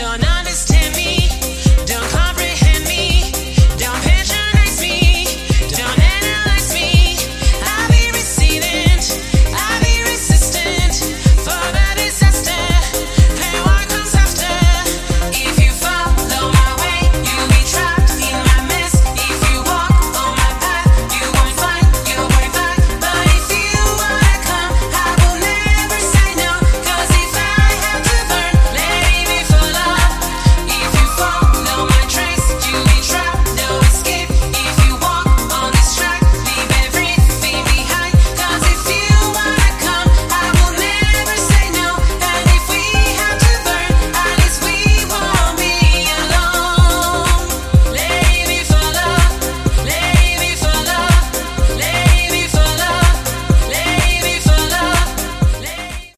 done.